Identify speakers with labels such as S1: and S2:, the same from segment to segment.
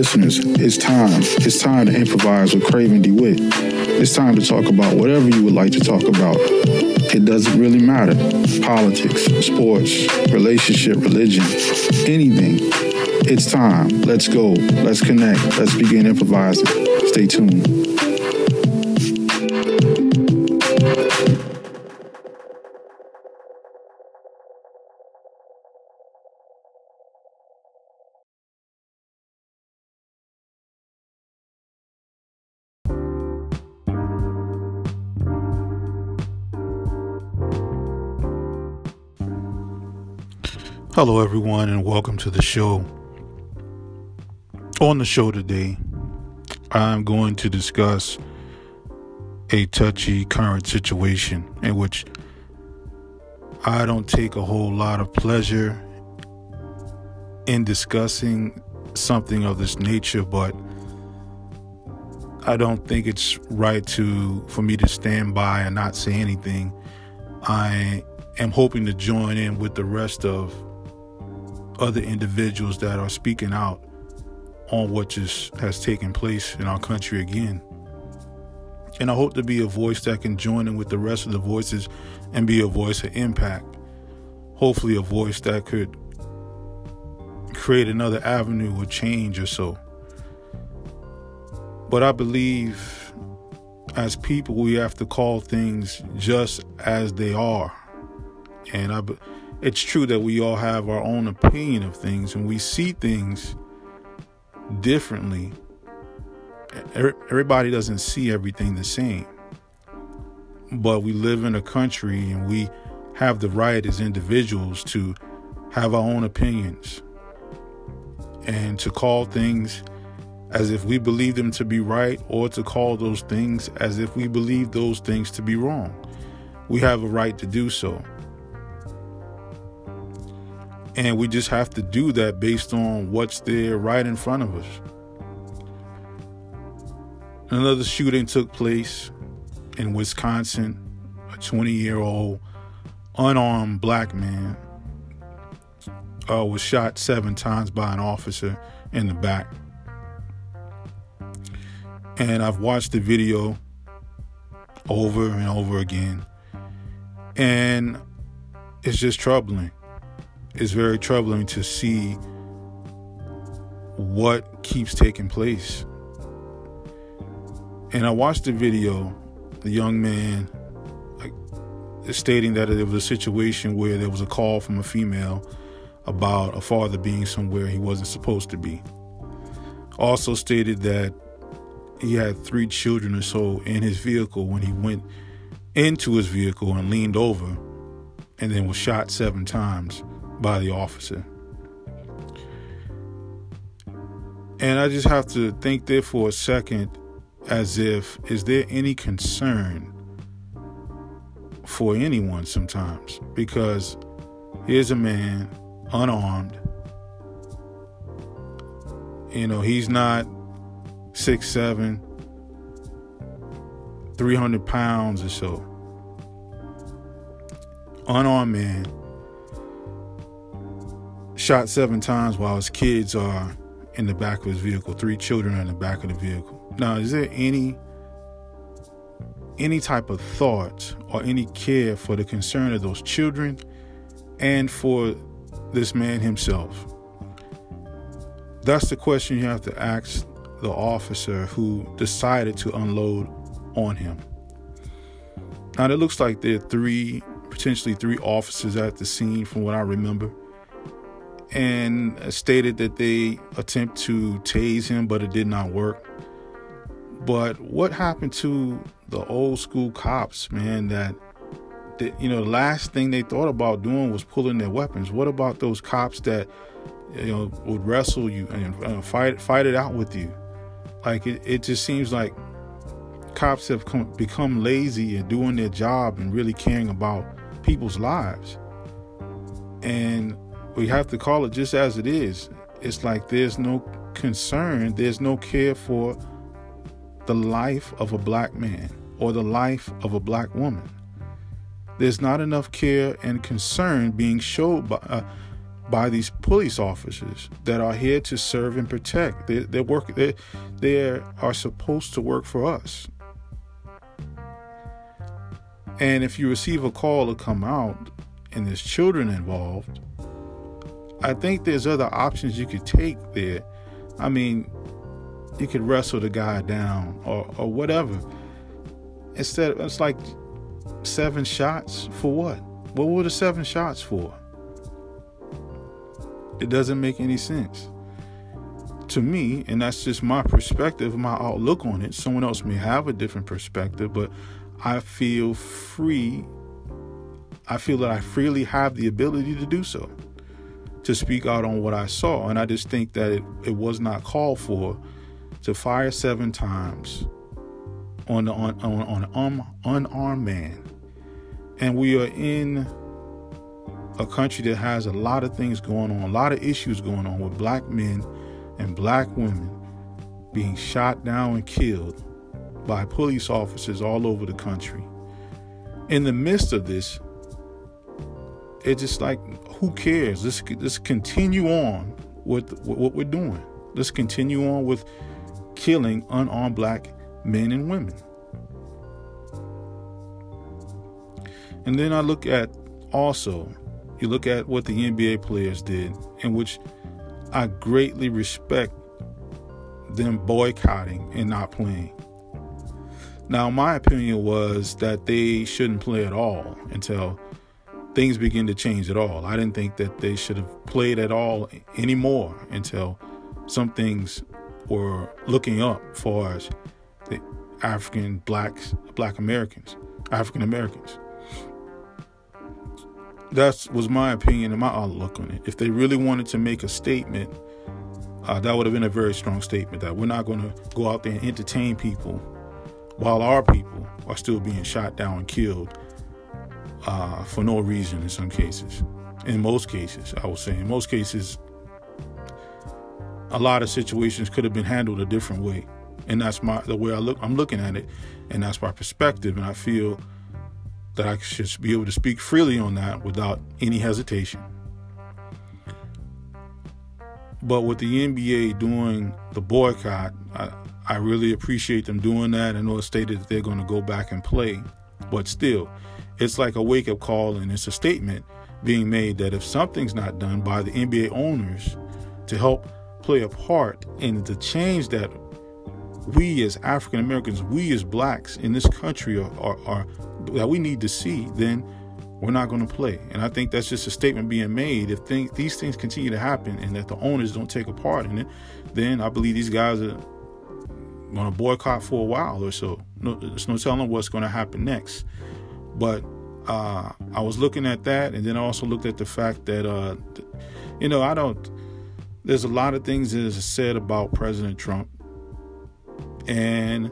S1: listeners, it's time. It's time to improvise with Craven DeWitt. It's time to talk about whatever you would like to talk about. It doesn't really matter. Politics, sports, relationship, religion, anything. It's time. Let's go. Let's connect. Let's begin improvising. Stay tuned. Hello, everyone, and welcome to the show. On the show today, I'm going to discuss a touchy current situation in which I don't take a whole lot of pleasure in discussing something of this nature, but I don't think it's right to for me to stand by and not say anything. I am hoping to join in with the rest of other individuals that are speaking out on what just has taken place in our country again. And I hope to be a voice that can join in with the rest of the voices and be a voice of impact. Hopefully, a voice that could create another avenue of change or so. But I believe as people, we have to call things just as they are. And I it's true that we all have our own opinion of things and we see things differently. Everybody doesn't see everything the same. But we live in a country and we have the right as individuals to have our own opinions and to call things as if we believe them to be right or to call those things as if we believe those things to be wrong. We have a right to do so. And we just have to do that based on what's there right in front of us. Another shooting took place in Wisconsin. A 20 year old unarmed black man uh, was shot seven times by an officer in the back. And I've watched the video over and over again. And it's just troubling it's very troubling to see what keeps taking place. And I watched the video, the young man like, stating that it was a situation where there was a call from a female about a father being somewhere he wasn't supposed to be. Also stated that he had three children or so in his vehicle when he went into his vehicle and leaned over and then was shot seven times by the officer. And I just have to think there for a second as if, is there any concern for anyone sometimes? Because here's a man, unarmed. You know, he's not six, seven, 300 pounds or so. Unarmed man shot seven times while his kids are in the back of his vehicle. Three children are in the back of the vehicle. Now, is there any any type of thought or any care for the concern of those children and for this man himself? That's the question you have to ask the officer who decided to unload on him. Now, it looks like there are three, potentially three officers at the scene from what I remember and stated that they attempt to tase him, but it did not work. But what happened to the old school cops, man? That, that you know, the last thing they thought about doing was pulling their weapons. What about those cops that you know would wrestle you and uh, fight fight it out with you? Like it, it just seems like cops have come, become lazy at doing their job and really caring about people's lives. And we have to call it just as it is. It's like there's no concern, there's no care for the life of a black man or the life of a black woman. There's not enough care and concern being showed by, uh, by these police officers that are here to serve and protect. They they work they they are supposed to work for us. And if you receive a call to come out and there's children involved, I think there's other options you could take there. I mean, you could wrestle the guy down or, or whatever. Instead, it's like seven shots for what? What were the seven shots for? It doesn't make any sense to me, and that's just my perspective, my outlook on it. Someone else may have a different perspective, but I feel free. I feel that I freely have the ability to do so, to speak out on what I saw. And I just think that it, it was not called for to fire seven times on on, on, on an un, unarmed man. And we are in a country that has a lot of things going on, a lot of issues going on with black men and black women being shot down and killed by police officers all over the country. In the midst of this, it's just like, who cares? Let's, let's continue on with, with what we're doing. Let's continue on with killing unarmed black men and women. And then I look at also you look at what the NBA players did, in which I greatly respect them boycotting and not playing. Now, my opinion was that they shouldn't play at all until things begin to change at all. I didn't think that they should have played at all anymore until some things were looking up for us, the African blacks, black Americans, African Americans that was my opinion and my outlook on it. If they really wanted to make a statement, uh, that would have been a very strong statement that we're not going to go out there and entertain people while our people are still being shot down and killed uh, for no reason in some cases. In most cases, I would say, in most cases, a lot of situations could have been handled a different way. And that's my the way I look I'm looking at it and that's my perspective and I feel that I should be able to speak freely on that without any hesitation. But with the NBA doing the boycott, I, I really appreciate them doing that. I know it's stated that they're going to go back and play, but still, it's like a wake up call and it's a statement being made that if something's not done by the NBA owners to help play a part in the change that we as African Americans, we as blacks in this country are, are, are, that we need to see, then we're not going to play. And I think that's just a statement being made. If these things continue to happen and that the owners don't take a part in it, then I believe these guys are going to boycott for a while or so. No, there's no telling what's going to happen next. But uh, I was looking at that, and then I also looked at the fact that, uh, you know, I don't. There's a lot of things that is said about President Trump and,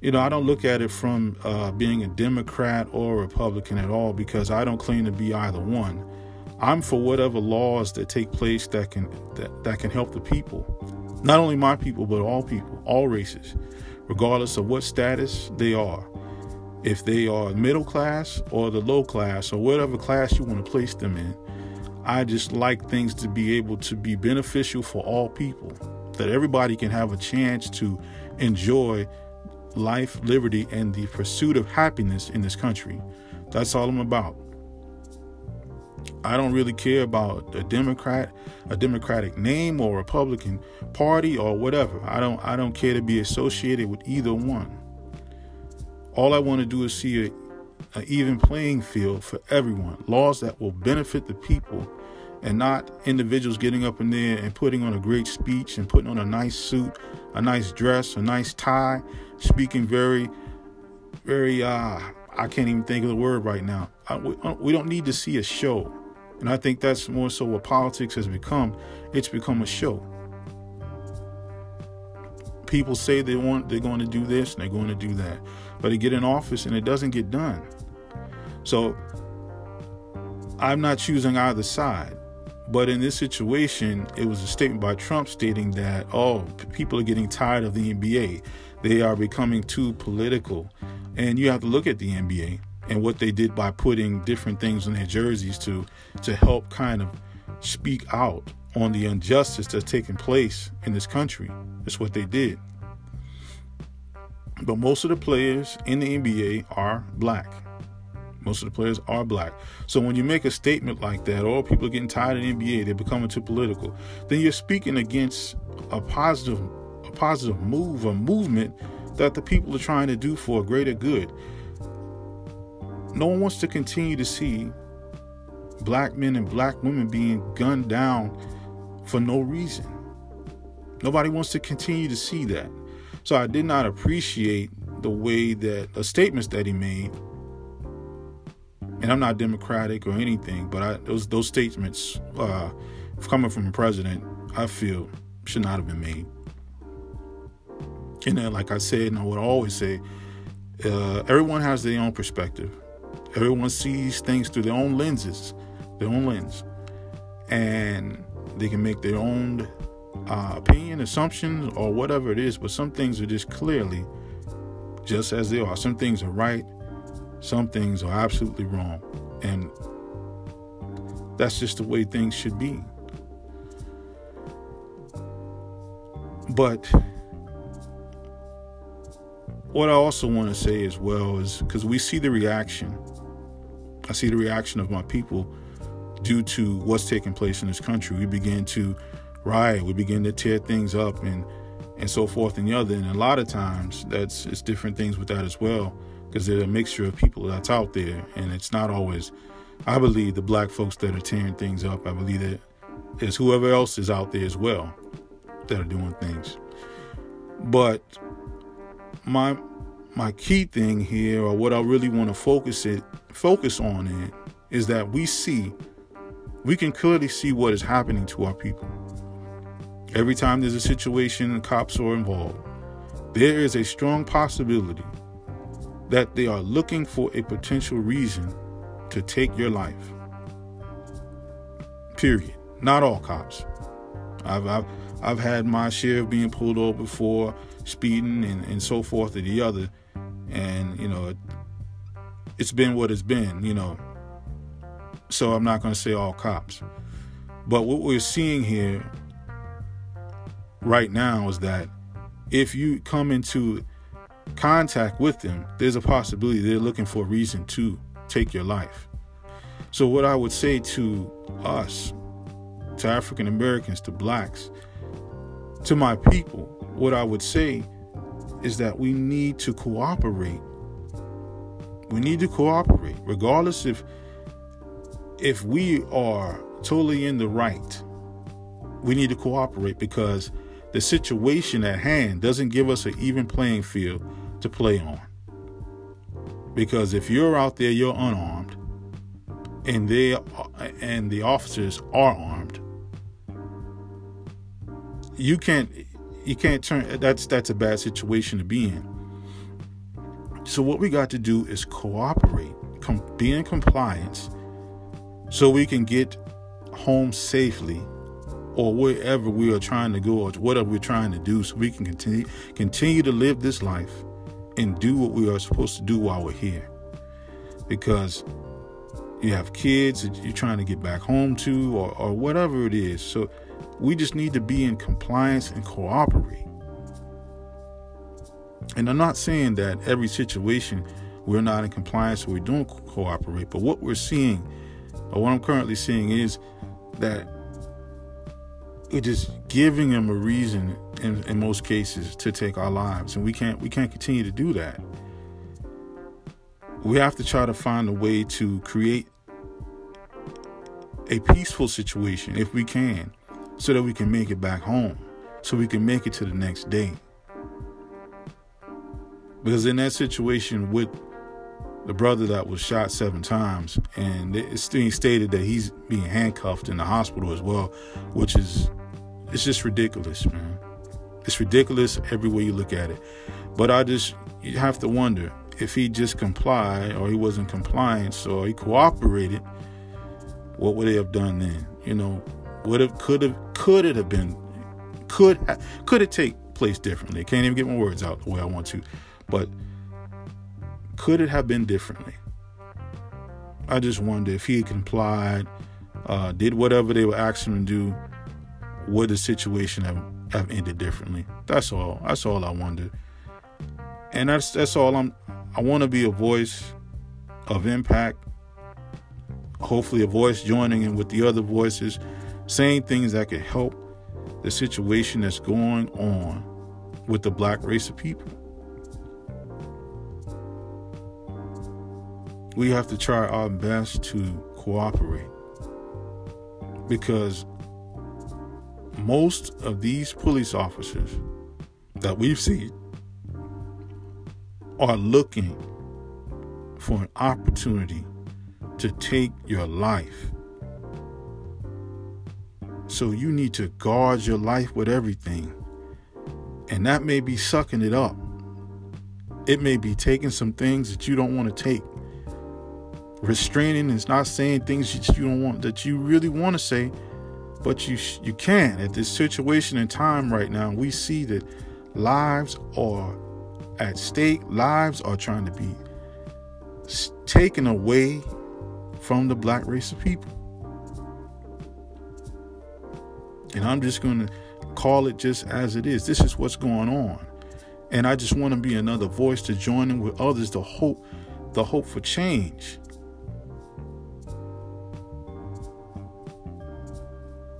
S1: you know, I don't look at it from uh, being a Democrat or a Republican at all because I don't claim to be either one. I'm for whatever laws that take place that can that, that can help the people. Not only my people, but all people, all races, regardless of what status they are. If they are middle class or the low class or whatever class you want to place them in, I just like things to be able to be beneficial for all people. That everybody can have a chance to enjoy life, liberty, and the pursuit of happiness in this country. That's all I'm about. I don't really care about a Democrat, a Democratic name or Republican party or whatever. I don't I don't care to be associated with either one. All I want to do is see a, a even playing field for everyone, laws that will benefit the people and not individuals getting up in there and putting on a great speech and putting on a nice suit, a nice dress, a nice tie, speaking very, very, uh, I can't even think of the word right now. I, we, uh, we don't need to see a show. And I think that's more so what politics has become. It's become a show. People say they want they're going to do this and they're going to do that. But they get in office and it doesn't get done. So I'm not choosing either side. But in this situation, it was a statement by Trump stating that, oh, people are getting tired of the NBA. They are becoming too political. And you have to look at the NBA and what they did by putting different things on their jerseys to to help kind of speak out on the injustice that's taking place in this country. That's what they did. But most of the players in the NBA are black. Most of the players are black. So when you make a statement like that, all people are getting tired of the NBA, they're becoming too political, then you're speaking against a positive a positive move, a movement that the people are trying to do for a greater good. No one wants to continue to see black men and black women being gunned down for no reason. Nobody wants to continue to see that. So I did not appreciate the way that the statements that he made. And I'm not democratic or anything, but I, those those statements uh, coming from a president, I feel should not have been made. And then, like I said, and I would always say, uh, everyone has their own perspective. Everyone sees things through their own lenses, their own lens, and they can make their own uh, opinion, assumptions, or whatever it is. But some things are just clearly just as they are. Some things are right, some things are absolutely wrong, and that's just the way things should be. But what I also want to say as well is because we see the reaction. I see the reaction of my people due to what's taking place in this country. We begin to riot, we begin to tear things up and and so forth and the other. And a lot of times that's it's different things with that as well. Because there's a mixture of people that's out there and it's not always I believe the black folks that are tearing things up. I believe that there's whoever else is out there as well that are doing things. But my my key thing here, or what I really want to focus it focus on it, is that we see, we can clearly see what is happening to our people. Every time there's a situation and cops are involved, there is a strong possibility that they are looking for a potential reason to take your life. Period. Not all cops. I've, I've, I've had my share of being pulled over before, speeding and, and so forth or the other. And, you know, it, it's been what it's been, you know. So I'm not going to say all cops. But what we're seeing here right now is that if you come into contact with them, there's a possibility they're looking for a reason to take your life. So, what I would say to us, to African Americans, to blacks, to my people, what I would say is that we need to cooperate. We need to cooperate, regardless if if we are totally in the right. We need to cooperate because the situation at hand doesn't give us an even playing field to play on. Because if you're out there, you're unarmed, and they and the officers are armed, you can't you can't turn that's that's a bad situation to be in so what we got to do is cooperate com- be in compliance so we can get home safely or wherever we are trying to go or whatever we're trying to do so we can continue continue to live this life and do what we are supposed to do while we're here because you have kids that you're trying to get back home to or, or whatever it is so we just need to be in compliance and cooperate. And I'm not saying that every situation we're not in compliance or we don't cooperate, but what we're seeing, or what I'm currently seeing, is that we're giving them a reason in, in most cases to take our lives, and we can't we can't continue to do that. We have to try to find a way to create a peaceful situation if we can so that we can make it back home, so we can make it to the next day. Because in that situation with the brother that was shot seven times, and it's being stated that he's being handcuffed in the hospital as well, which is it's just ridiculous, man. It's ridiculous every way you look at it. But I just you have to wonder if he just complied or he wasn't compliant or he cooperated, what would they have done then? You know, would have could have could it have been could could it take place differently? I can't even get my words out the way I want to, but could it have been differently? I just wonder if he had complied uh, did whatever they were asking him to do, would the situation have, have ended differently? That's all. That's all I wonder. And that's that's all I'm I want to be a voice of impact. Hopefully a voice joining in with the other voices, saying things that could help the situation that's going on with the black race of people. We have to try our best to cooperate because most of these police officers that we've seen are looking for an opportunity to take your life. So you need to guard your life with everything. And that may be sucking it up. It may be taking some things that you don't want to take. Restraining is not saying things that you don't want that you really want to say, but you you can. At this situation and time right now, we see that lives are at stake. Lives are trying to be taken away from the black race of people. And I'm just going to call it just as it is. This is what's going on. And I just want to be another voice to join in with others to hope the hope for change.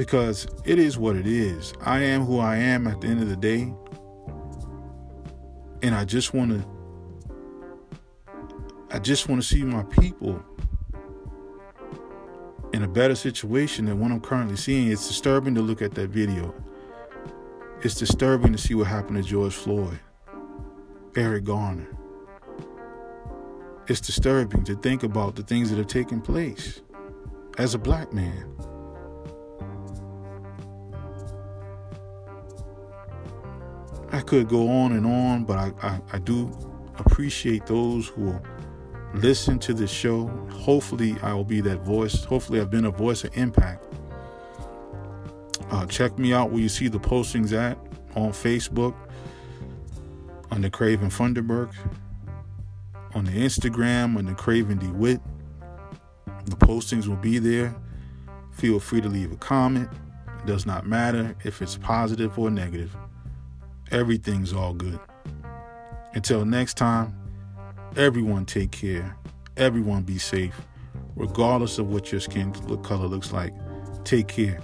S1: Because it is what it is. I am who I am at the end of the day. And I just want to I just want to see my people in a better situation than what I'm currently seeing. It's disturbing to look at that video. It's disturbing to see what happened to George Floyd, Eric Garner. It's disturbing to think about the things that have taken place as a black man. Could go on and on, but I, I, I do appreciate those who will listen to this show. Hopefully, I will be that voice. Hopefully, I've been a voice of impact. Uh, check me out where you see the postings at on Facebook, the Craven Funderburk, on the Instagram, the Craven DeWitt. The postings will be there. Feel free to leave a comment. It does not matter if it's positive or negative everything's all good. Until next time, everyone take care. Everyone be safe, regardless of what your skin color looks like. Take care.